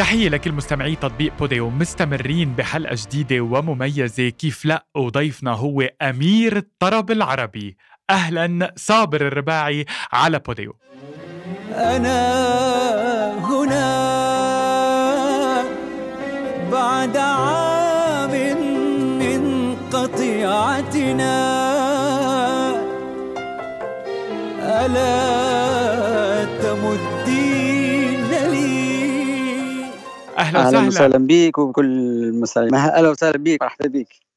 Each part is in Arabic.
تحية لكل مستمعي تطبيق بوديو مستمرين بحلقة جديدة ومميزة. كيف لا؟ وضيفنا هو أمير الطرب العربي. أهلا صابر الرباعي على بوديو. أنا هنا بعد عام من قطيعتنا. ألا أهلا وسهلا. وسهلا بك وكل المستمعين أهلا وسهلا بك مرحبا بك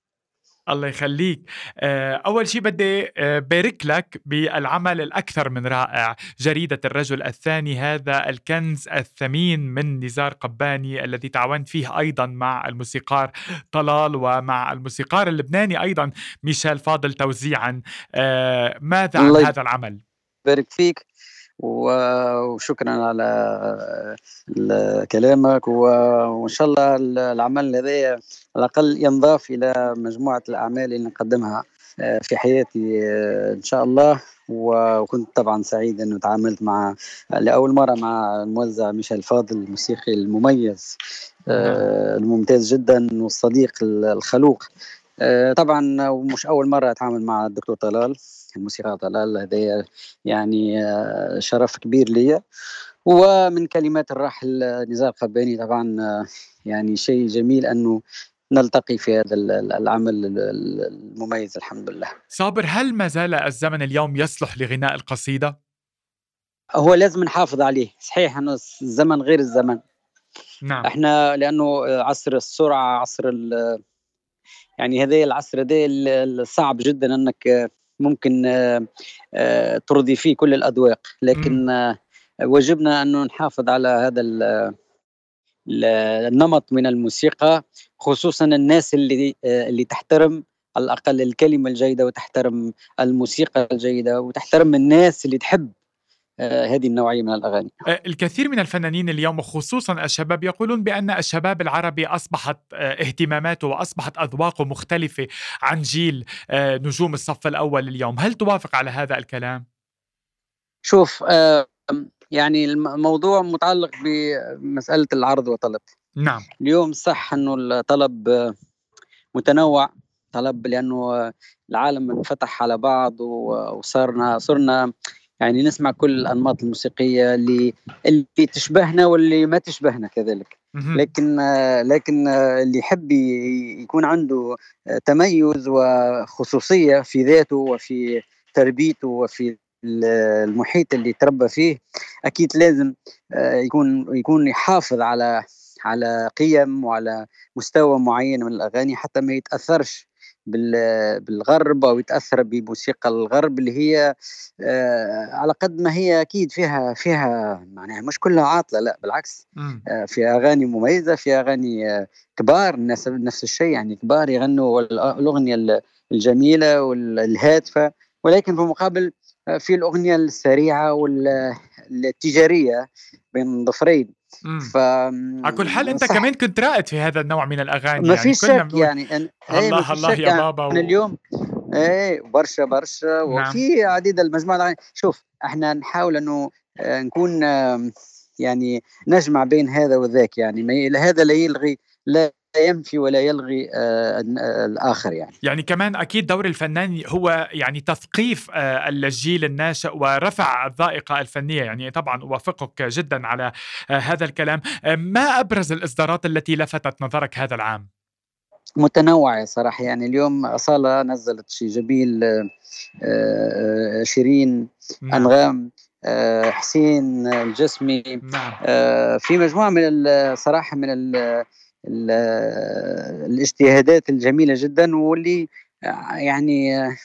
الله يخليك. آه، أول شيء بدي آه، بارك لك بالعمل الأكثر من رائع. جريدة الرجل الثاني هذا الكنز الثمين من نزار قباني الذي تعاونت فيه أيضا مع الموسيقار طلال ومع الموسيقار اللبناني أيضا ميشيل فاضل توزيعا. آه، ماذا عن هذا العمل؟ بارك فيك. وشكرا على كلامك وإن شاء الله ال- العمل هذا على الأقل ينضاف إلى مجموعة الأعمال اللي نقدمها آه، في حياتي آه، إن شاء الله. وكنت طبعا سعيد إنه تعاملت مع لأول مرة مع الموزع ميشيل فاضل الموسيقي المميز آه، الممتاز جدا والصديق الخلوق. طبعا ومش أول مرة أتعامل مع الدكتور طلال. الموسيقى طلال هذا يعني آه، شرف كبير لي ومن كلمات الراحل نزار قباني طبعا آه، يعني شيء جميل أنه نلتقي في هذا ال- ال- العمل ال- ال- المميز الحمد لله. صابر هل ما زال الزمن اليوم يصلح لغناء القصيدة؟ هو لازم نحافظ عليه. صحيح انه الزمن غير الزمن. نعم. إحنا لأنه عصر السرعة عصر ال- يعني هذا العصر ده ال- الصعب جدا أنك ممكن آه، آه، ترضي فيه كل الأذواق. لكن آه، واجبنا انه نحافظ على هذا ال- ال- النمط من الموسيقى خصوصا الناس اللي اللي تحترم على الأقل الكلمة الجيدة وتحترم الموسيقى الجيدة وتحترم الناس اللي تحب هذه النوعية من الأغاني. آه، الكثير من الفنانين اليوم وخصوصا الشباب يقولون بأن الشباب العربي أصبحت آه، اهتماماته وأصبحت أذواقه مختلفة عن جيل آه، نجوم الصف الأول اليوم. هل توافق على هذا الكلام؟ شوف آه، يعني الم- الموضوع متعلق بمسألة العرض وطلب نعم. اليوم صح أنه الطلب آه، متنوع طلب لأنه آه، العالم انفتح على بعض وصرنا صرنا يعني نسمع كل الأنماط الموسيقية اللي اللي تشبهنا واللي ما تشبهنا كذلك. لكن آه، لكن آه، اللي يحب يكون عنده آه، تميز وخصوصية في ذاته وفي تربيته وفي ال- المحيط اللي تربى فيه أكيد لازم يكون يكون يحافظ على على قيم وعلى مستوى معين من الأغاني حتى ما يتأثرش بالغرب أو يتأثر بموسيقى الغرب اللي هي آه، على قد ما هي أكيد فيها فيها معناها مش كلها عاطلة لا بالعكس. آه، في أغاني مميزة في أغاني آه، كبار الناس نفس الشيء يعني كبار يغنوا ال- الأغنية ال- الجميلة والهادفه ولكن في المقابل في الأغنية السريعة والتجاريه بين ضفرين. ف على كل حال أنت صح، كمان كنت رائد في هذا النوع من الأغاني ما يعني في كنا شك يعني أن... إيه، الله الله يا يعني بابا أنا و... اليوم إيه برشا برشا نعم. وفي عديد المجموعة الأغاني. شوف إحنا نحاول إنه آه، نكون يعني نجمع بين هذا وذاك يعني ما هذا لا يلغي لا ينفي ولا يلغي آه، آه، الآخر يعني. يعني كمان أكيد دور الفنان هو يعني تثقيف آه، الجيل الناشئ ورفع الذائقة الفنية. يعني طبعا أوافقك جدا على هذا الكلام. ما أبرز الإصدارات التي لفتت نظرك هذا العام؟ متنوعة صراحة. يعني اليوم أصالة نزلت شيء جميل شيرين نعم. أنغام حسين الجسمي. نعم. في مجموعة من ال- صراحة من الاجتهادات الجميلة جدا واللي آه، يعني آه،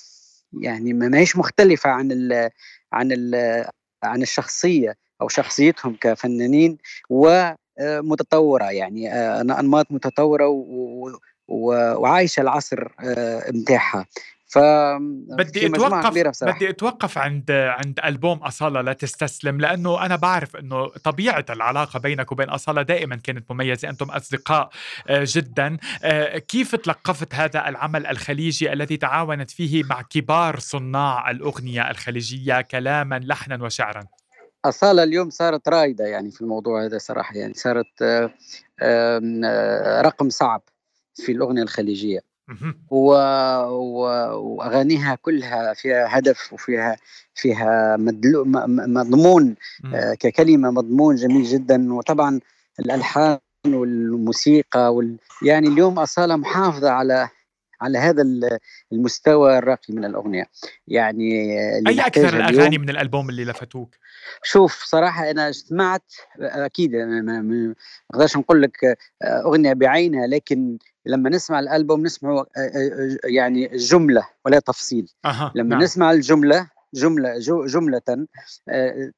يعني ما ما هيش مختلفة عن ال عن ال عن الشخصية أو شخصيتهم كفنانين ومتطورة يعني آه، أنماط متطورة و- و- وعايشة العصر آه، متاعها ف بدي اتوقف بدي أتوقف عند عند ألبوم أصالة لا تستسلم لأنه أنا بعرف إنه طبيعة العلاقة بينك وبين أصالة دائما كانت مميزة. أنتم أصدقاء آه، جدا. آه، كيف تلقفت هذا العمل الخليجي الذي تعاونت فيه مع كبار صناع الأغنية الخليجية كلاما لحنا وشعرا؟ أصالة اليوم صارت رائدة يعني في الموضوع هذا صراحة يعني صارت آه، رقم صعب في الأغنية الخليجية. و... و... وأغانيها كلها فيها هدف وفيها فيها مدلو... مضمون آه ككلمة مضمون جميل جدا. وطبعا الألحان والموسيقى وال... يعني اليوم أصالة محافظة على على هذا المستوى الراقي من الأغنية. يعني أي أكثر الأغاني من الألبوم اللي لفتوك؟ شوف صراحة أنا سمعت أكيد ما أقدرش نقول لك أغنية بعينها لكن لما نسمع الألبوم نسمع يعني جملة ولا تفصيل أه. لما نعم. نسمع الجملة جملة جملة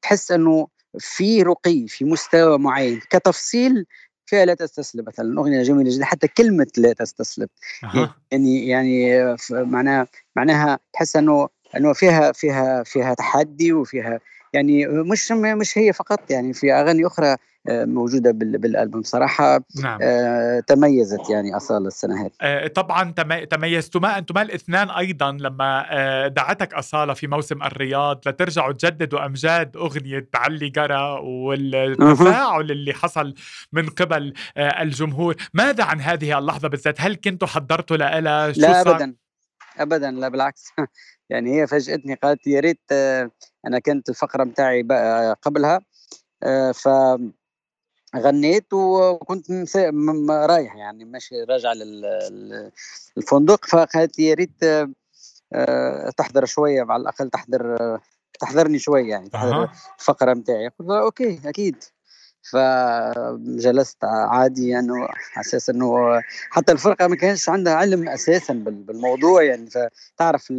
تحس إنه في رقي في مستوى معين كتفصيل فيها لا تستسلم مثلا اغنيه جميلة جدا حتى كلمة لا تستسلم أه. يعني يعني معناها معناها تحس إنه إنه فيها فيها فيها تحدي وفيها يعني مش مش هي فقط يعني في أغاني أخرى آه، موجودة بالألبوم. صراحة نعم. آه تميزت يعني أصالة السنة هذه. آه طبعا تميزتما أنتما الاثنان أيضا لما آه دعتك أصالة في موسم الرياض لترجعوا تجددوا أمجاد أغنية تعلي قرا والتفاعل اللي حصل من قبل آه الجمهور. ماذا عن هذه اللحظة بالذات؟ هل كنتوا حضرتوا لها؟ لا ابدا. ابدا لا بالعكس. يعني هي فاجأتني قالت يا ريت آه، أنا كانت الفقرة بتاعي قبلها آه، ف غنيت وكنت رايح يعني ماشي راجع للفندق. فقالت لي يا ريت آه، تحضر شوية على الأقل تحضر تحضرني شوية يعني تحضر الفقرة بتاعي قلت OK أكيد. فجلست عادي يعني على أساس إنه حتى الفرقة ما كانش عندها علم أساسا بالموضوع يعني فتعرف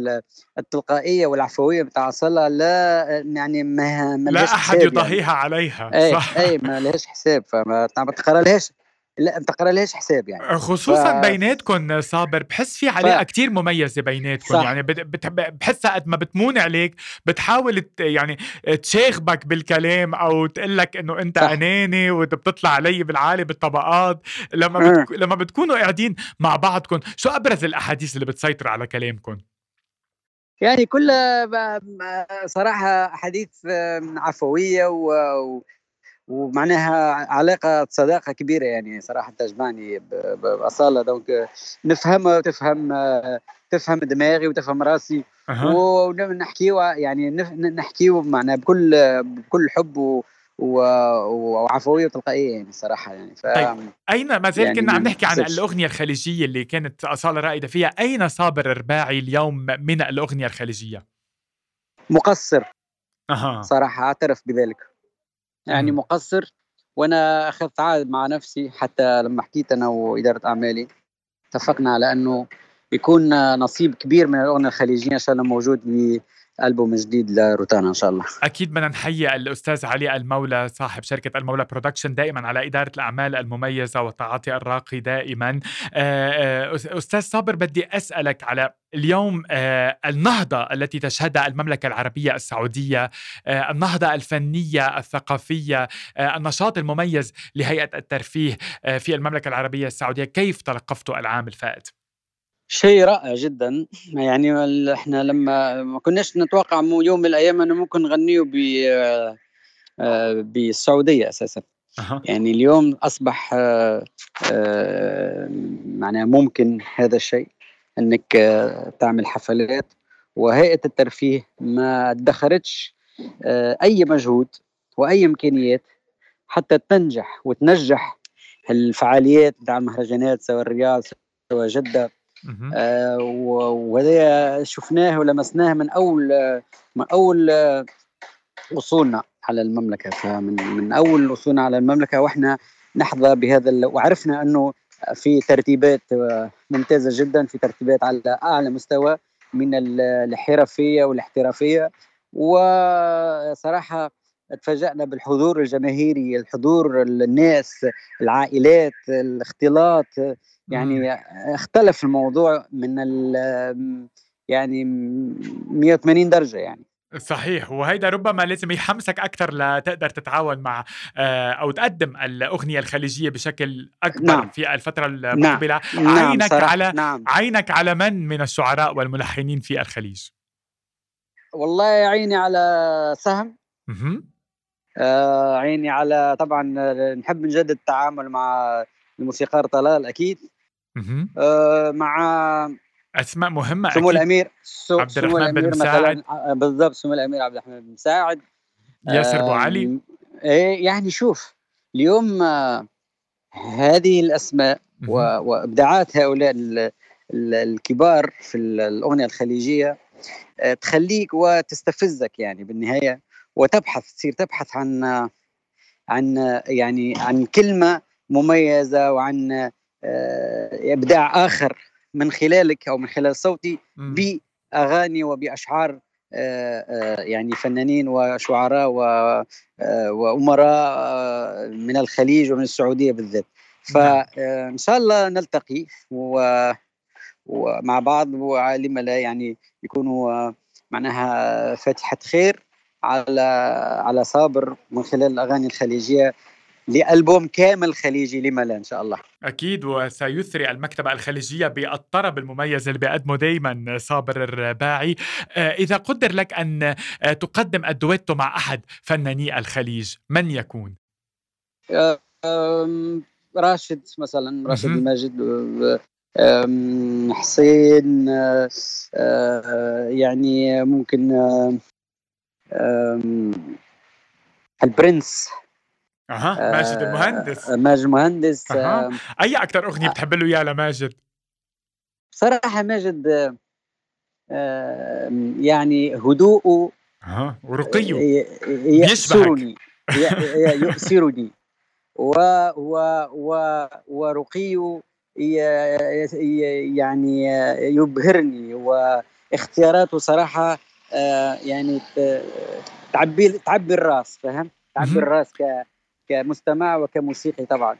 التلقائية والعفوية بتاع صلاة لا يعني ما, ما لا أحد. يضاهيها يعني. عليها صح اي ما لهاش حساب فما تقرا لهاش لا أنت قرا لهاش حساب يعني. خصوصا ف... بيناتكم صابر بحس في علاقه ف... كتير مميزة بيناتكم يعني بت... بحسها قد ما بتمون عليك بتحاول ت... يعني تشاغبك بالكلام أو تقول لك إنه أنت صح. أناني وبتطلع علي بالعالي بالطبقات. لما بت... لما بتكونوا قاعدين مع بعضكم شو أبرز الأحاديث اللي بتسيطر على كلامكم؟ يعني كلها صراحة أحاديث عفوية و... ومعناها علاقة صداقة كبيرة يعني صراحة تجمعني باصاله دونك نفهمها وتفهم تفهم دماغي وتفهم راسي أه. ونحكيو يعني نحكيو معنا بكل بكل حب و وعفوية وتلقائية يعني صراحة يعني. ف طيب أين ما زال يعني كنا عم نحكي عن الأغنية الخليجية اللي كانت أصالة رائدة فيها أين صابر الرباعي اليوم من الأغنية الخليجية؟ مقصر أه. صراحة أعترف بذلك. يعني م. مقصر وأنا أخذت عهد مع نفسي حتى لما حكيت أنا وإدارة أعمالي اتفقنا على أنه يكون نصيب كبير من الأغنية الخليجية إن شاء الله موجود ألبوم جديد لروتانا إن شاء الله. أكيد بدنا نحيي الأستاذ علي المولى صاحب شركة المولى برودكشن دائما على إدارة الأعمال المميزة والتعاطي الراقي دائما. آه، آه، أستاذ صابر بدي أسألك على اليوم آه، النهضة التي تشهدها المملكة العربية السعودية النهضة الفنية الثقافية النشاط المميز لهيئة الترفيه في المملكة العربية السعودية. كيف تلقفتوا العام الفائت؟ شيء رائع جدا. يعني إحنا لما ما كناش نتوقع يوم من الأيام أنه ممكن نغنيه ب آه، بالسعودية أساسا. أه. يعني اليوم أصبح آه، آه، معناها ممكن هذا الشيء إنك تعمل حفلات. وهيئة الترفيه ما ادخرتش أي مجهود وأي إمكانيات حتى تنجح وتنجح الفعاليات بتاع المهرجانات سواء الرياض سواء جدة. آه وهذا شفناه ولمسناه من أول من أول وصولنا على المملكة. فمن من أول وصولنا على المملكة وإحنا نحظى بهذا وعرفنا أنه في ترتيبات ممتازة جدا في ترتيبات على أعلى مستوى من الحرفية والاحترافية. وصراحة تفاجأنا بالحضور الجماهيري الحضور الناس العائلات الاختلاط. يعني اختلف الموضوع من ال يعني 180 درجة يعني. صحيح. وهيدا ربما لازم يحمسك أكثر لتقدر تتعاون مع آه، أو تقدم الأغنية الخليجية بشكل أكبر نعم. في الفترة المقبلة. نعم. نعم، عينك نعم على نعم. عينك على من من الشعراء والملحنين في الخليج؟ والله عيني على سهم. عيني على طبعا نحب نجدد التعامل مع الموسيقار طلال أكيد. آه مع أسماء مهمة سمو أكيد. الأمير عبد الرحمن بن مساعد. آه، بالضبط سمو الأمير عبد الرحمن بن مساعد. ياسر أبو علي. إيه يعني شوف اليوم آه هذه الأسماء وإبداعات هؤلاء الكبار في الأغنية الخليجية آه، تخليك وتستفزك يعني بالنهاية. وتبحث تصير تبحث عن عن يعني عن كلمة مميزة وعن آه، إبداع آخر من خلالك أو من خلال صوتي بأغاني وبأشعار آه، يعني فنانين وشعراء وأمراء من الخليج ومن السعودية بالذات. نعم. فان شاء الله نلتقي و ومع بعض ولما لا يعني يكونوا معناها فاتحة خير. على على صابر من خلال الأغاني الخليجية لألبوم كامل خليجي لما لا إن شاء الله. أكيد وسيثري المكتبة الخليجية بالطرب المميز اللي بيقدمه دايما صابر الرباعي. آه، إذا قدر لك أن آه، تقدم الدويتو مع أحد فناني الخليج من يكون؟ راشد مثلا راشد الماجد حسين آه، يعني ممكن البرنس. أها ماجد المهندس. ماجد المهندس أه. أي أكثر أغنية بتحب له إياها لماجد؟ صراحة ماجد يعني هدوءه أها ورقيه. يأسرني. يؤسرني و و و ورقيه يعني يبهرني. واختياراته صراحة آه، يعني تعبي تعبي الراس فهم؟ تعبي الراس ك كمستمع وكموسيقي طبعا.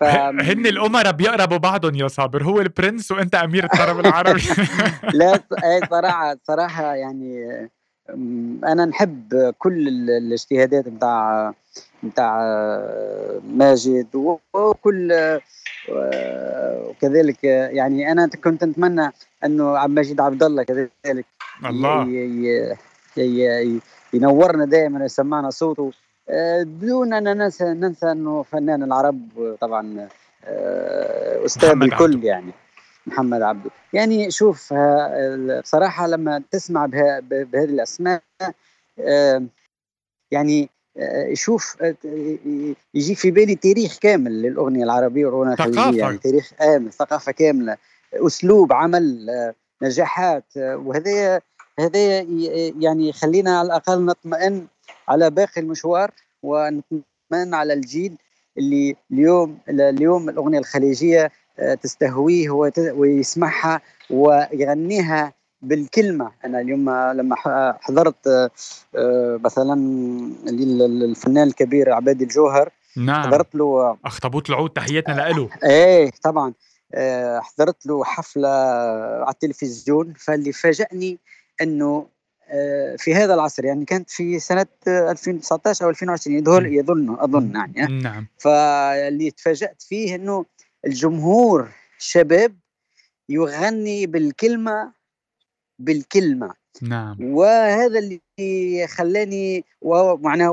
ف... هن الأمراء بيقربوا بعضهم يا صابر هو البرنس وأنت أمير الطرب العربي. لا صراحة صراحة يعني أنا نحب كل الاجتهادات بتاع بتاع ماجد وكل وكذلك يعني أنا كنت أتمنى أنه عبد المجيد عبد الله كذلك الله. ينورنا دائما يسمعنا صوته. آه، بدون أن ننسى ننسى أنه فنان العرب طبعا آه، أستاذ الكل يعني محمد عبده. يعني شوف بصراحة لما تسمع بهذه الأسماء آه، يعني شوف يجي في بالي تاريخ كامل للأغنية العربية والاغنيه الخليجيه يعني تاريخ كامل ثقافة كاملة أسلوب عمل نجاحات وهذا هذا يعني يخلينا على الأقل نطمئن على باقي المشوار ونطمئن على الجيل اللي اليوم اليوم الأغنية الخليجية تستهويه ويسمعها ويغنيها بالكلمة. أنا اليوم لما حضرت آه، مثلا الفنان الكبير عبادي الجوهر نعم. حضرت له اخطبوط العود تحياتنا له إيه طبعا. آه، حضرت له حفلة على التلفزيون فاللي فاجأني إنه آه، في هذا العصر يعني كانت في سنة 2019 أو 2020 يظن يظن أظن يعني نعم. فاللي تفاجأت فيه إنه الجمهور الشباب يغني بالكلمة بالكلمة. نعم. وهذا اللي خلاني ومعناه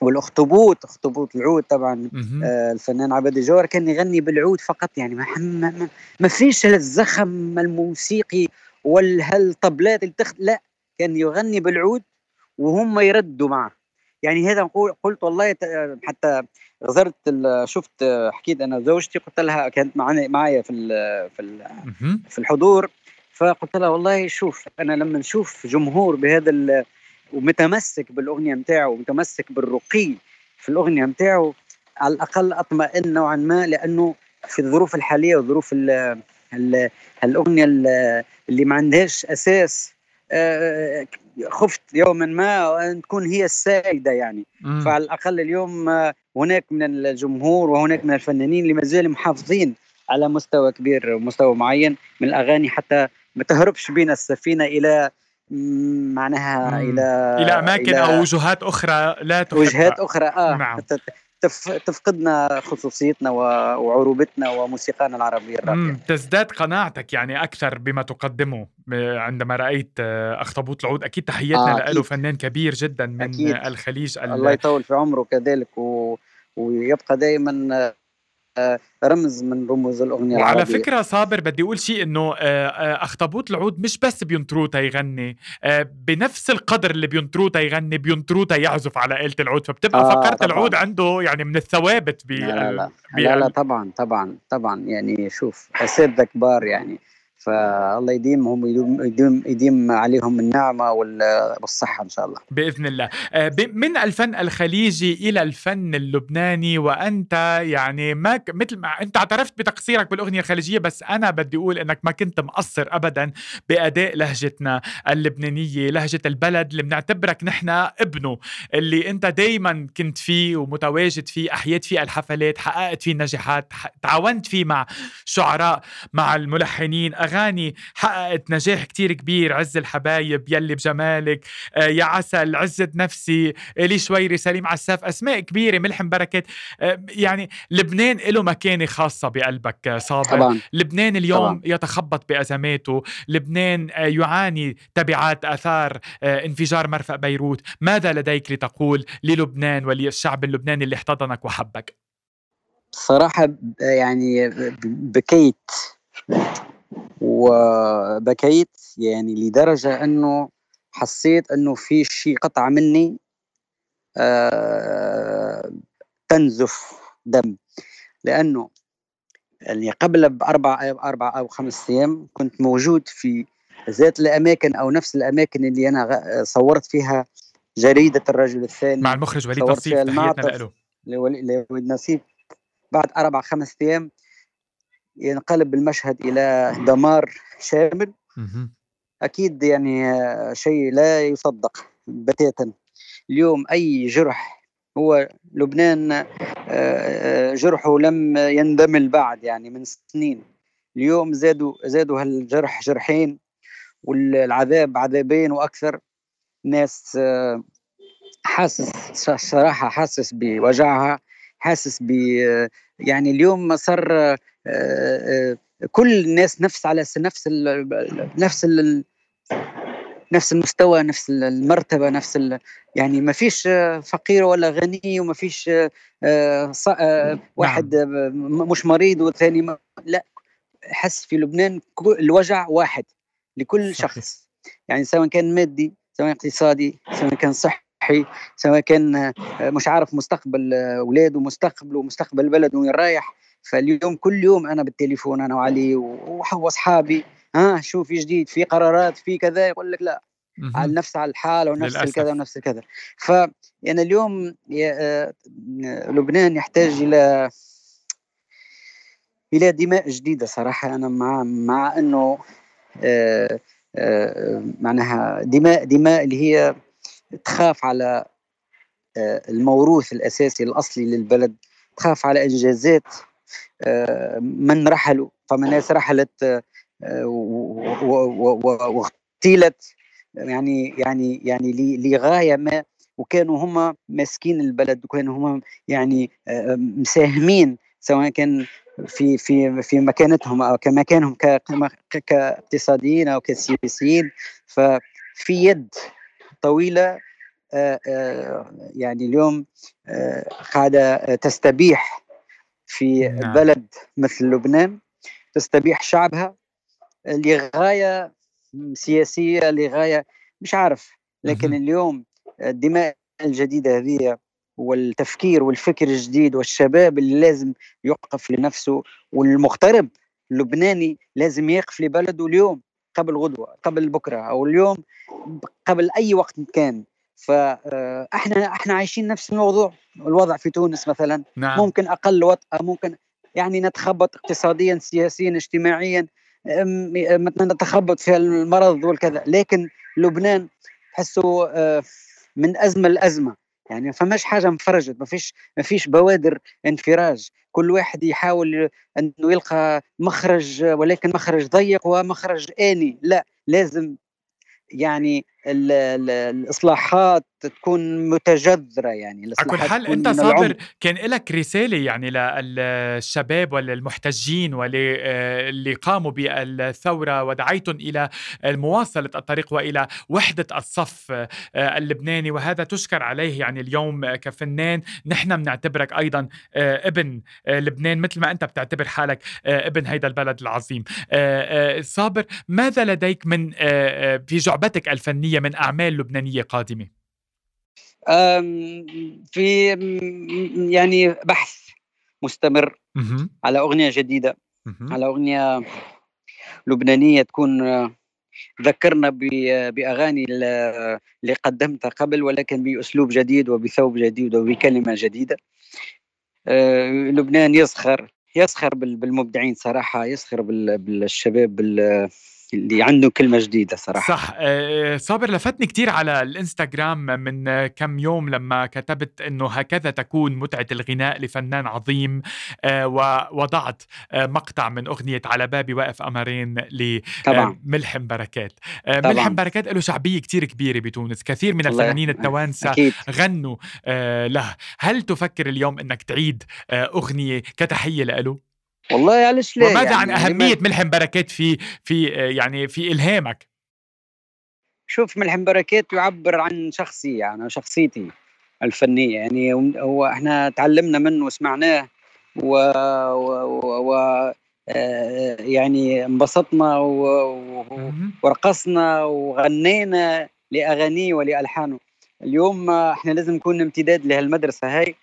والأخطبوط أخطبوط العود طبعا آه الفنان عبد الجوهر كان يغني بالعود فقط يعني ما ما, ما فيش الزخم الموسيقي والهالطبلات اللي تخ... لا كان يغني بالعود وهم يردوا معه. يعني هذا قلت والله حتى غزرت شفت حكيت أنا زوجتي قلت لها كانت معنا معايا في في في الحضور فقلت لها والله شوف أنا لما نشوف جمهور بهذا ومتمسك بالأغنية نتاعو ومتمسك بالرقي في الأغنية نتاعو على الأقل أطمئن نوعا ما لأنه في الظروف الحالية والظروف الأغنية اللي ما عندهاش أساس خفت يوما ما أن تكون هي السائدة يعني مم. فعلى الأقل اليوم آه، هناك من الجمهور وهناك من الفنانين اللي ما زالوا محافظين على مستوى كبير ومستوى معين من الأغاني حتى ما تهربش بين السفينة إلى معناها. إلى إلى أماكن إلى أو وجهات أخرى لا تحبها وجهات أخرى آه نعم. تفقدنا خصوصيتنا وعروبتنا وموسيقانا العربية الراقية. تزداد قناعتك يعني أكثر بما تقدمه عندما رأيت آه، أخطبوط العود. أكيد تحياتنا آه له فنان كبير جدا من أكيد. الخليج الله يطول في عمره كذلك و... ويبقى دائما رمز من رموز الأغنية وعلى العربية. فكرة صابر بدي أقول شيء إنه آه، آه، أخطبوط العود مش بس بينطروه يغني آه، بنفس القدر اللي بينطروه يغني بينطروه يعزف على آلة العود فبتبقى آه طبعًا. العود عنده يعني من الثوابت ب لا لا, لا, لا, لا طبعا طبعا طبعا. يعني شوف اساتذه كبار يعني. فالله يديمهم يديم يديم عليهم النعمة والصحة إن شاء الله. بإذن الله. آه، من الفن الخليجي إلى الفن اللبناني وأنت يعني ما مثل ما أنت اعترفت بتقصيرك بالأغنية الخليجية بس أنا بدي أقول إنك ما كنت مقصر ابدا بأداء لهجتنا اللبنانية لهجة البلد اللي بنعتبرك نحن ابنه اللي أنت دائما كنت فيه ومتواجد فيه أحييت فيه الحفلات حققت فيه نجاحات تعاونت فيه مع شعراء مع الملحنين أغاني حققت نجاح كتير كبير. عز الحبايب يلي بجمالك آه يا عسل عزة نفسي إلي شويري سليم عساف أسماء كبيرة ملحم بركات آه يعني لبنان له مكانة خاصة بقلبك صابر. طبعا. لبنان اليوم طبعا. يتخبط بأزماته. لبنان آه يعاني تبعات آثار آه انفجار مرفأ بيروت. ماذا لديك لتقول للبنان وللشعب اللبناني اللي احتضنك وحبك؟ صراحة يعني بكيت. وبكيت يعني لدرجة أنه حسيت أنه في شيء قطع مني آه تنزف دم. لأنه يعني قبل بأربع أربع أو خمس أيام كنت موجود في ذات الأماكن أو نفس الأماكن اللي أنا صورت فيها جريدة الرجل الثاني. مع المخرج وليد نصيف تحياتنا له لوليد نصيف بعد أربع خمس أيام ينقلب المشهد إلى دمار شامل. أكيد يعني شيء لا يصدق بتاتا. اليوم أي جرح هو لبنان آه، آه، جرحه لم يندمل بعد يعني من سنين. اليوم زادوا زادوا هالجرح جرحين والعذاب عذابين وأكثر. ناس آه، حاسس صراحة حاسس بوجعها حاسس ب يعني اليوم صار كل الناس نفس على نفس ال نفس ال نفس المستوى نفس المرتبة نفس ال يعني ما فيش فقير ولا غني وما فيش آه، واحد نعم. مش مريض والثاني لا حس في لبنان الوجع واحد لكل شخص يعني سواء كان مادي سواء اقتصادي سواء كان صحي سواء كان آه، مش عارف مستقبل اولاده مستقبله ومستقبل البلد وين رايح فاليوم كل يوم أنا بالتليفون أنا وعلي واصحابي ها شو في جديد في قرارات في كذا يقول لك لا على نفس على الحال ونفس للأسف. الكذا ونفس الكذا ف يعني اليوم آه، لبنان يحتاج إلى إلى دماء جديدة صراحة أنا مع مع إنه آه، معناها دماء دماء اللي هي تخاف على آه، الموروث الأساسي الأصلي للبلد تخاف على إنجازات آه، من رحلوا فما ناس رحلت آه، واغتيلت يعني يعني يعني لغاية ما وكانوا هم ماسكين البلد وكانوا هم يعني مساهمين سواء كان في في في مكانتهم أو كمكانهم كاقتصاديين أو كسياسيين. ففي يد طويلة آه، آه، يعني اليوم آه، قاعدة تستبيح في نعم. بلد مثل لبنان تستبيح شعبها لغاية سياسية لغاية مش عارف لكن اليوم الدماء الجديدة هذه والتفكير والفكر الجديد والشباب اللي لازم يوقف لنفسه والمغترب اللبناني لازم يقف لبلده اليوم قبل غدوة قبل بكرة أو اليوم قبل أي وقت كان فاحنا إحنا عايشين نفس الموضوع الوضع في تونس مثلا نعم. ممكن أقل وطأة ممكن يعني نتخبط اقتصاديا سياسيا اجتماعيا نتخبط في المرض والكذا لكن لبنان تحسه آه، من أزمة لأزمة يعني ما فماش حاجة انفرجت ما فيش ما فيش بوادر انفراج كل واحد يحاول أنه يلقى مخرج ولكن مخرج ضيق ومخرج آني لا لازم يعني الإصلاحات تكون متجذرة يعني على كل حال أنت صابر كان لك رسالة يعني للشباب ولا المحتجين واللي آه، قاموا بالثورة ودعيتهم إلى مواصلة الطريق وإلى وحدة الصف آه، اللبناني. وهذا تشكر عليه يعني اليوم كفنان. نحن بنعتبرك أيضا آه، ابن لبنان مثل ما أنت بتعتبر حالك ابن هيدا البلد العظيم. صابر ماذا لديك من في جعبتك الفنية من أعمال لبنانية قادمة؟ في يعني بحث مستمر على أغنية جديدة على أغنية لبنانية تكون ذكرنا بأغاني اللي قدمتها قبل ولكن بأسلوب جديد وبثوب جديد وبكلمة جديدة. أه، لبنان يسخر يسخر بالمبدعين صراحة يسخر بالشباب اللي عنده كلمة جديدة صراحة. صح. آه، صابر لفتني كتير على الإنستغرام من كم يوم لما كتبت إنه هكذا تكون متعة الغناء لفنان عظيم آه، ووضعت آه، مقطع من أغنية على بابي واقف قمرين لملحم بركات طبعا. ملحم بركات له شعبية كتير كبيرة بتونس. كثير من الفنانين التوانسة أكيد. غنوا له. هل تفكر اليوم إنك تعيد أغنية كتحية له؟ والله علاش لا وماذا يعني؟ عن اهميه ملحم بركات في في يعني في إلهامك؟ شوف ملحم بركات يعبر عن شخصي يعني شخصيتي الفنية يعني هو إحنا تعلمنا منه وسمعناه و, و... و... آه، يعني انبسطنا و... ورقصنا وغنينا لأغانيه ولألحانه. اليوم إحنا لازم نكون امتداد لهالمدرسة هاي.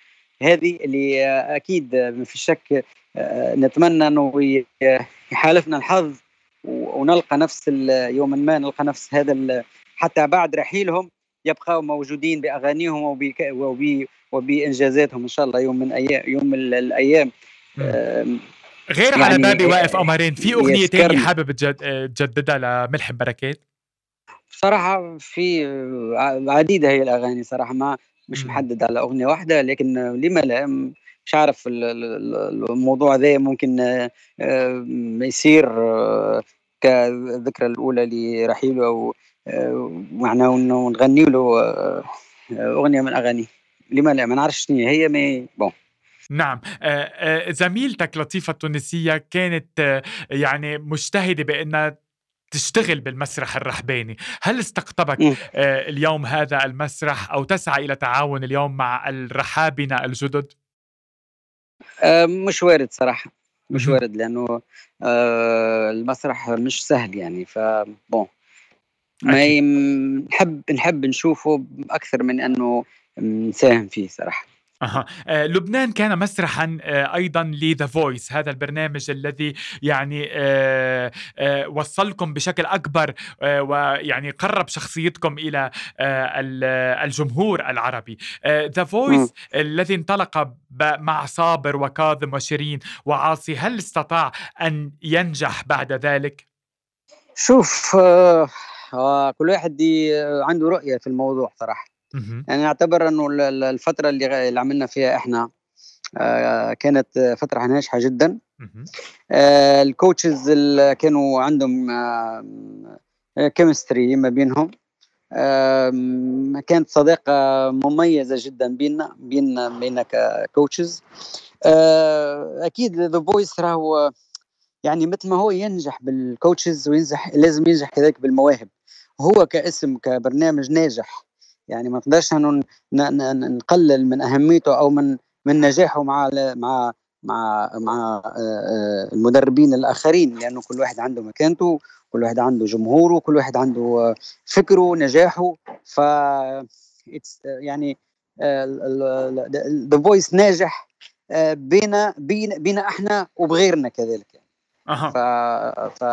هذه اللي أكيد ما في شك آه، نتمنى أنه يحالفنا الحظ ونلقى نفس يوما ما نلقى نفس هذا حتى بعد رحيلهم يبقوا موجودين بأغانيهم وب وبإنجازاتهم إن شاء الله يوم من أيام يوم من الأيام. غير يعني على بابي واقف قمرين في أغنية ثانية حابب تجددها لملحم بركات؟ صراحة في عديدة هي الأغاني صراحة ما مش محدد على أغنية واحدة لكن لما لا مش عارف الموضوع ذا ممكن آه، يصير آه، كذكرى الأولى لرحيله أو آه، معنا إنه نغني له أغنية من اغانيه لما لا ما نعرفش شنو هي مي بون. نعم. زميلتك لطيفة التونسية كانت يعني مجتهدة بأنها تشتغل بالمسرح الرحباني هل استقطبك م. اليوم هذا المسرح أو تسعى إلى تعاون اليوم مع الرحابنة الجدد؟ آه، مش وارد صراحة. مش وارد لأنه آه، المسرح مش سهل يعني فبون ما نحب نحب نشوفه أكثر من أنه نساهم فيه صراحة. آه، لبنان كان مسرحا آه، أيضا لذا فويس هذا البرنامج الذي يعني آه، آه، وصلكم بشكل أكبر آه، ويعني قرب شخصيتكم إلى آه، الجمهور العربي. The Voice الذي انطلق مع صابر وكاظم وشيرين وعاصي هل استطاع أن ينجح بعد ذلك؟ شوف كل واحد عنده رؤية في الموضوع صراحة. يعني اعتبر إنه الفترة اللي, اللي عملنا فيها إحنا آه، كانت فترة ناجحه جدا. آه، ال coaches اللي كانوا عندهم chemistry ما بينهم. كانت صداقه مميزة جدا بيننا بيننا بيننا ك coaches آه، أكيد The Voice راهو يعني مثل ما هو ينجح بال coaches وينجح لازم ينجح كذلك بالمواهب. هو كاسم كبرنامج ناجح. يعني ما نقدرش نقلل من أهميته أو من من نجاحه مع مع مع مع آه، آه، المدربين الآخرين لأنه كل واحد عنده مكانته كل واحد عنده جمهوره كل واحد عنده فكره نجاحه ف يعني The Voice ناجح آه، بينا بينا إحنا وبغيرنا كذلك يعني. أه. ف, ف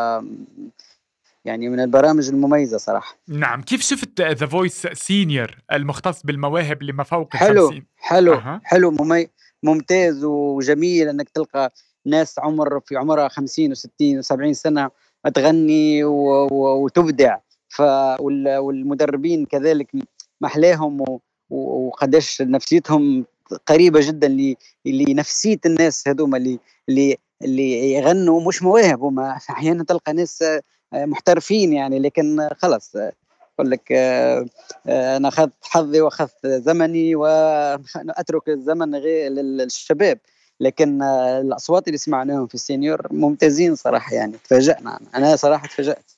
يعني من البرامج المميزة صراحة. نعم كيف شفت The Voice Senior المختص بالمواهب اللي ما فوق حلو 50 حلو أه. حلو ممي... ممتاز وجميل إنك تلقى ناس عمر في عمرها 50 و60 و70 سنة تغني و... و... وتبدع. ف والمدربين كذلك محلاهم و... وقداش نفسيتهم قريبة جدا لنفسية الناس هذوما اللي اللي اللي يغنوا مش مواهب هما أحيانا تلقى ناس محترفين يعني لكن خلص يقول لك أنا اخذت حظي وأخذت زمني وأترك الزمن غير للشباب. لكن الأصوات اللي سمعناهم في السينيور ممتازين صراحة يعني تفاجئنا أنا صراحة تفاجأت.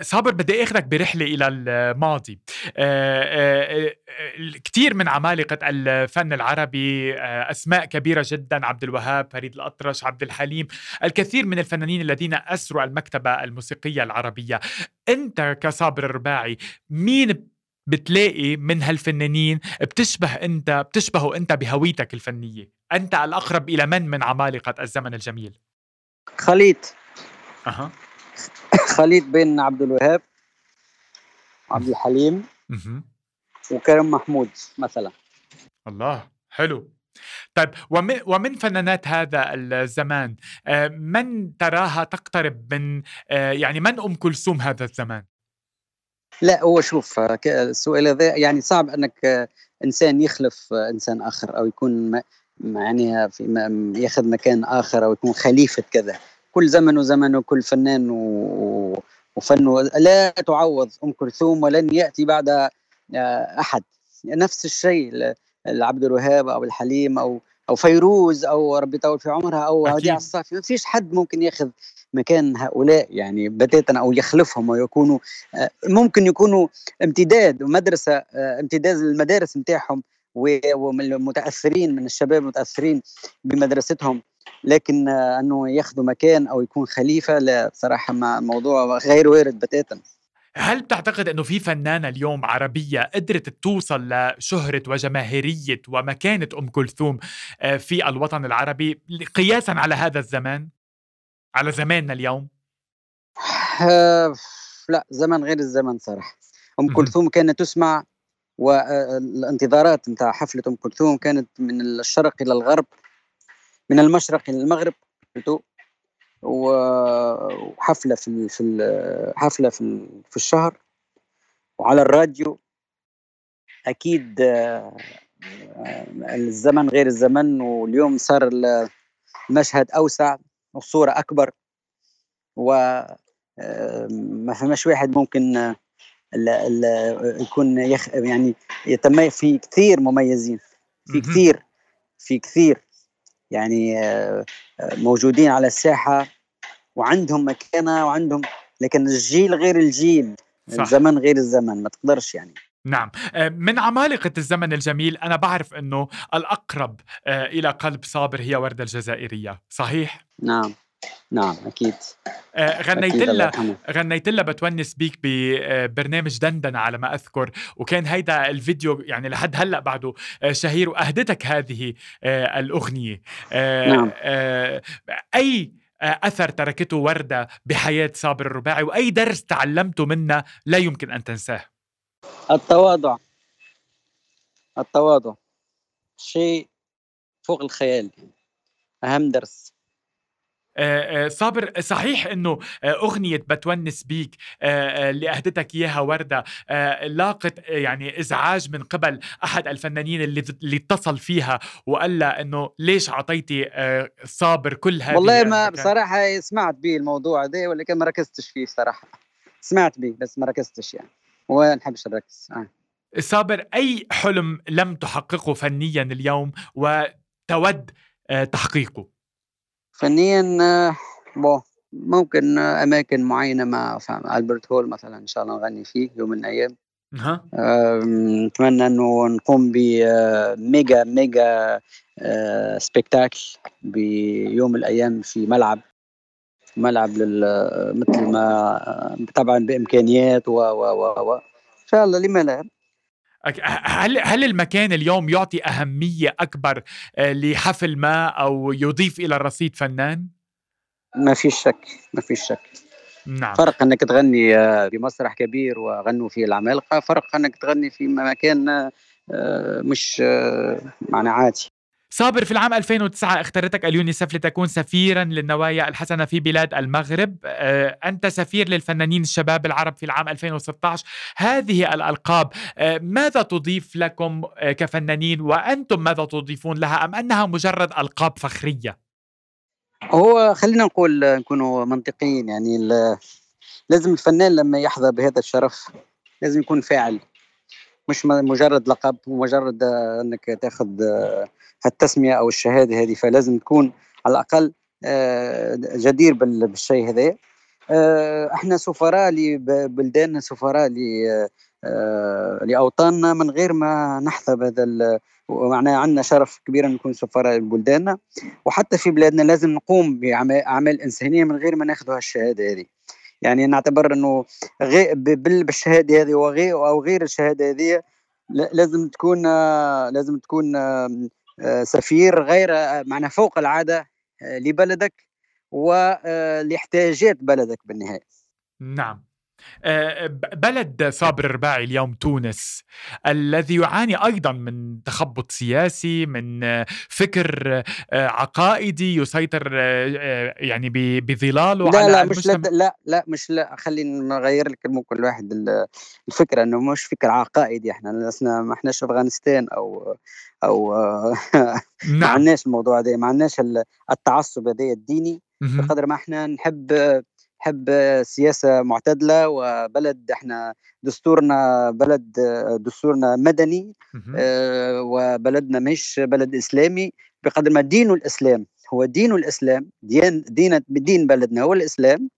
صابر بدي أخذك برحلة إلى الماضي. آه، كثير من عمالقة الفن العربي أسماء كبيرة جدا عبد الوهاب فريد الأطرش عبد الحليم الكثير من الفنانين الذين أسروا المكتبة الموسيقية العربية. أنت كصابر الرباعي مين بتلاقي من هالفنانين بتشبه أنت بتشبهه أنت بهويتك الفنية؟ أنت الأقرب إلى من من عمالقة الزمن الجميل؟ خليط. أها. خليط بين عبد الوهاب عبد الحليم مهم. وكريم محمود مثلا الله حلو طيب ومن ومن فنانات هذا الزمان آه، من تراها تقترب من آه، يعني من أم كلثوم هذا الزمان؟ لا هو شوف ك- السؤال هذا يعني صعب أنك إنسان يخلف إنسان آخر أو يكون يعني في ياخذ مكان آخر أو يكون خليفة كذا كل زمن وزمن وكل فنان و- وفنه لا تعوض أم كلثوم ولن يأتي بعد آه، أحد. نفس الشيء ل- لعبد الوهاب أو الحليم أو أو فيروز أو ربي يطول في عمرها أو. هديع الصافي. ما فيش حد ممكن ياخذ مكان هؤلاء يعني بتاتا أو يخلفهم ويكونوا آه، ممكن يكونوا امتداد ومدرسة آه، امتداد المدارس نتاعهم ومن المتاثرين من الشباب المتاثرين بمدرستهم. لكن آه، أنه ياخذوا مكان أو يكون خليفة لا بصراحة ما موضوع غير وارد بتاتا هل بتعتقد أنه في فنانة اليوم عربية قدرت توصل لشهرة وجماهيرية ومكانة أم كلثوم آه، في الوطن العربي قياسا على هذا الزمان؟ على زماننا اليوم؟ آه، لا زمن غير الزمن صراحة أم. كلثوم كانت تسمع والانتظارات نتاع حفلة أم كلثوم كانت من الشرق إلى الغرب من المشرق إلى المغرب وحفلة في في حفلة في في الشهر. وعلى الراديو أكيد آه، الزمن غير الزمن واليوم صار ال- المشهد أوسع والصورة أكبر. و آه، ما فماش واحد ممكن يكون يخ يعني يتميز في كثير مميزين. في. كثير في كثير. يعني آه، موجودين على الساحة وعندهم مكانة وعندهم لكن الجيل غير الجيل صح. الزمن غير الزمن ما تقدرش يعني نعم آه، من عمالقة الزمن الجميل أنا بعرف أنه الأقرب آه، إلى قلب صابر هي وردة الجزائرية صحيح؟ نعم نعم أكيد. آه، غنيت لها. غنيت لها بتونس بيك ببرنامج دندنة على ما أذكر. وكان هيدا الفيديو يعني لحد هلأ بعده آه، شهير وأهدتك هذه آه، الأغنية. آه، نعم. أي آه، أثر تركته وردة بحياة صابر الرباعي وأي درس تعلمته منها لا يمكن أن تنساه. التواضع. التواضع. شيء فوق الخيال. أهم درس. صابر صحيح إنه آه، أغنية بتونس بيك آه، آه، اللي أهدتك إياها وردة آه، لاقت آه، يعني إزعاج من قبل أحد الفنانين اللي اللي اتصل فيها وقال لها إنه ليش أعطيتي آه، صابر كل هذه والله ما؟ بصراحة سمعت به الموضوع ده ولكن ما ركزتش فيه صراحة سمعت به بس ما ركزتش يعني وما نحبش نركز آه. صابر أي حلم لم تحققه فنيا اليوم وتود آه، تحقيقه فنيا آه، بو ممكن آه، أماكن معينة مع فاهم Albert Hall مثلا إن شاء الله نغني فيه يوم من الأيام. ها آم، نتمنى إنه نقوم ب mega mega آه، spectacle بيوم من الأيام في ملعب ملعب لل مثل ما طبعا بإمكانيات و و و و إن شاء الله لما لا. هل هل المكان اليوم يعطي أهمية أكبر آه، لحفل ما أو يضيف إلى الرصيد فنان؟ ما فيش شك ما فيش شك. نعم. فرق إنك تغني بمسرح كبير وغنوا فيه العمالقة فرق إنك تغني في مكان مش معنى عادي. صابر في العام 2009 اختارتك اليونيسف لتكون سفيرا للنوايا الحسنة في بلاد المغرب. آه، أنت سفير للفنانين الشباب العرب في العام 2016 هذه الألقاب آه، ماذا تضيف لكم آه، كفنانين؟ وأنتم ماذا تضيفون لها؟ أم أنها مجرد ألقاب فخرية؟ هو خلينا نقول نكونوا منطقيين. يعني لازم الفنان لما يحظى بهذا الشرف لازم يكون فاعل مش مجرد لقب ومجرد أنك تاخذ التسمية أو الشهادة هذه فلازم تكون على الأقل جدير بالشيء هذا. إحنا سفراء لبلداننا سفراء لأوطاننا من غير ما نحظى بهذا ومعناه عندنا شرف كبير نكون سفراء لبلداننا. وحتى في بلادنا لازم نقوم باعمال إنسانية من غير ما ناخذ هالشهاده هذه. يعني نعتبر إنه غير بالشهادة هذه وغير أو غير الشهادة هذه لازم تكون لازم تكون سفير غير معنى فوق العادة لبلدك ولاحتياجات بلدك بالنهاية. نعم. آه، بلد صابر الرباعي اليوم تونس الذي يعاني أيضا من تخبط سياسي من فكر آه، عقائدي يسيطر آه، يعني بظلاله لا على لا مش لا لا لا مش لا خلينا نغير لك كل واحد الفكرة إنه مش فكر عقائدي إحنا لسنا ما إحناش أفغانستان أو أو نعم. ما عندناش الموضوع هذا ما عندناش التعصب هذا الديني بقدر ما إحنا نحب نحب سياسة معتدلة وبلد إحنا دستورنا بلد دستورنا مدني آه وبلدنا مش بلد إسلامي. بقدر ما دينه الإسلام هو دين الإسلام دين دين دين بلدنا هو الإسلام.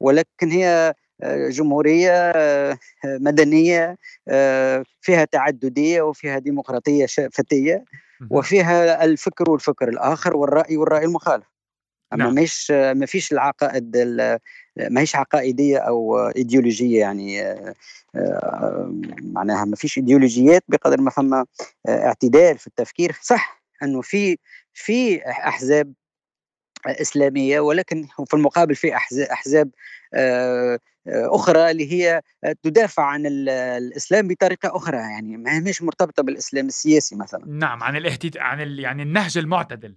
ولكن هي آه، جمهورية آه، مدنية فيها تعددية وفيها ديمقراطية فتيه وفيها الفكر والفكر الآخر والرأي والرأي المخالف. أما نعم. مش ما فيش العقائد ما هيش عقائدية أو إيديولوجية يعني آه، معناها ما فيش إيديولوجيات بقدر ما فما اعتدال في التفكير. صح إنه في في أحزاب إسلامية ولكن في المقابل في أحزاب آه، أخرى اللي هي تدافع عن الإسلام بطريقة أخرى يعني ما هيش مرتبطة بالإسلام السياسي مثلا. نعم عن الاهتد... عن ال... يعني النهج المعتدل.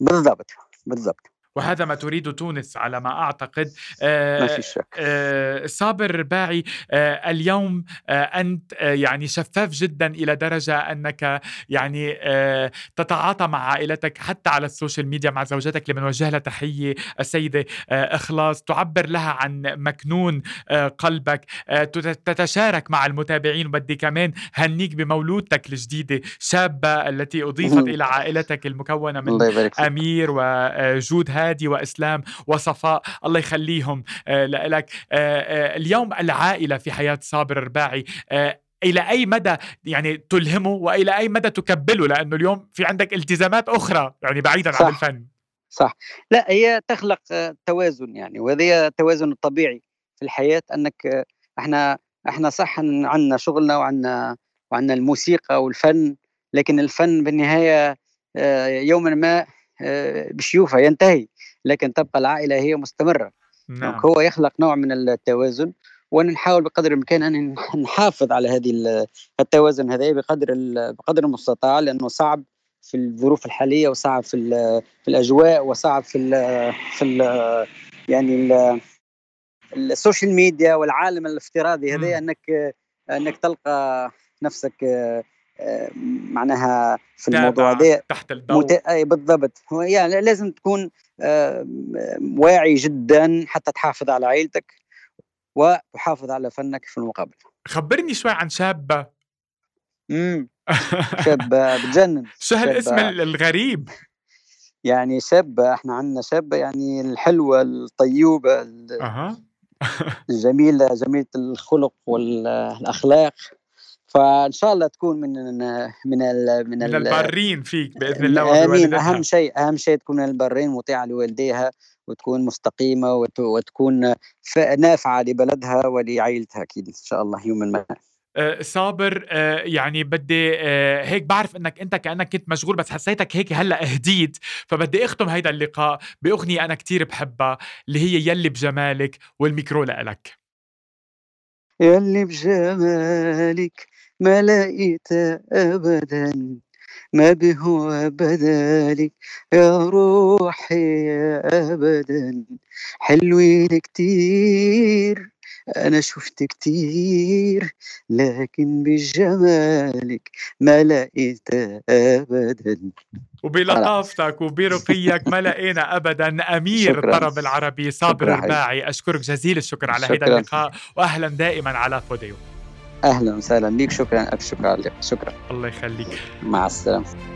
بالضبط بالضبط. وهذا ما تريد تونس على ما أعتقد. آه ما في شك. آه صابر باعي آه اليوم أنت آه يعني شفاف جدا إلى درجة أنك يعني تتعاطى مع عائلتك حتى على ال social media مع زوجتك اللي بنوجه لها تحية السيدة آه إخلاص تعبر لها عن مكنون قلبك تتشارك مع المتابعين. وبدي كمان هنيك بمولودتك الجديدة شابة التي أضيفت إلى عائلتك المكونة من أمير وجود هادي وإسلام وصفاء. الله يخليهم آه، لك آه، آه، اليوم العائلة في حياة صابر الرباعي إلى أي مدى يعني تلهمه وإلى أي مدى تكبله؟ لأنه اليوم في عندك التزامات أخرى يعني بعيدا صح. عن الفن. صح. لا هي تخلق توازن يعني وهذا التوازن الطبيعي في الحياة. أنك إحنا إحنا صح عندنا شغلنا وعندنا وعندنا الموسيقى والفن لكن الفن بالنهاية يوما ما بشيوفها ينتهي لكن تبقى العائلة هي مستمرة نعم. هو يخلق نوع من التوازن ونحاول بقدر الإمكان أن نحافظ على هذه التوازن هذا بقدر بقدر المستطاع لأنه صعب في الظروف الحالية وصعب في في الأجواء وصعب في ال في ال يعني ال السوشيال ميديا والعالم الافتراضي هذا انك أنك تلقى نفسك معناها في الموضوع ده تحت الضوء. مت... أي بالضبط. يعني لازم تكون واعي جدا حتى تحافظ على عائلتك وتحافظ على فنك في المقابل. خبرني شوي عن شابة. امم شابة بتجنن. شو هالاسم الغريب؟ يعني شابة إحنا عندنا شابة يعني الحلوة الطيوبة أه. الجميلة جميلة الخلق والأخلاق فإن شاء الله تكون من من من, من البارين فيك بإذن الله آمين. أهم شيء أهم شيء تكون من البارين مطيعة لوالديها وتكون مستقيمة وتكون نافعة لبلدها ولعائلتها أكيد إن شاء الله يوما ما. أه صابر أه يعني بدي أه هيك بعرف إنك أنت كأنك كنت مشغول بس حسيتك هيك هلأ هديت فبدي أختم هيدا اللقاء بأغنية أنا كتير بحبها اللي هي يلي بجمالك والميكرو لك يلي بجمالك ما لقيت أبدا ما بهو بدالك يا روحي أبدا. حلوين كتير أنا شفت كتير لكن بجمالك ما لقيت أبدا وبلطافتك وبرقيك ما لقينا ابدا. أمير شكرا. الطرب العربي صابر الباعي أشكرك جزيل الشكر على هذا اللقاء واهلا دائما على فوديو. أهلا وسهلا بك شكرا شكرا لك. شكرا. الله يخليك. مع السلامة.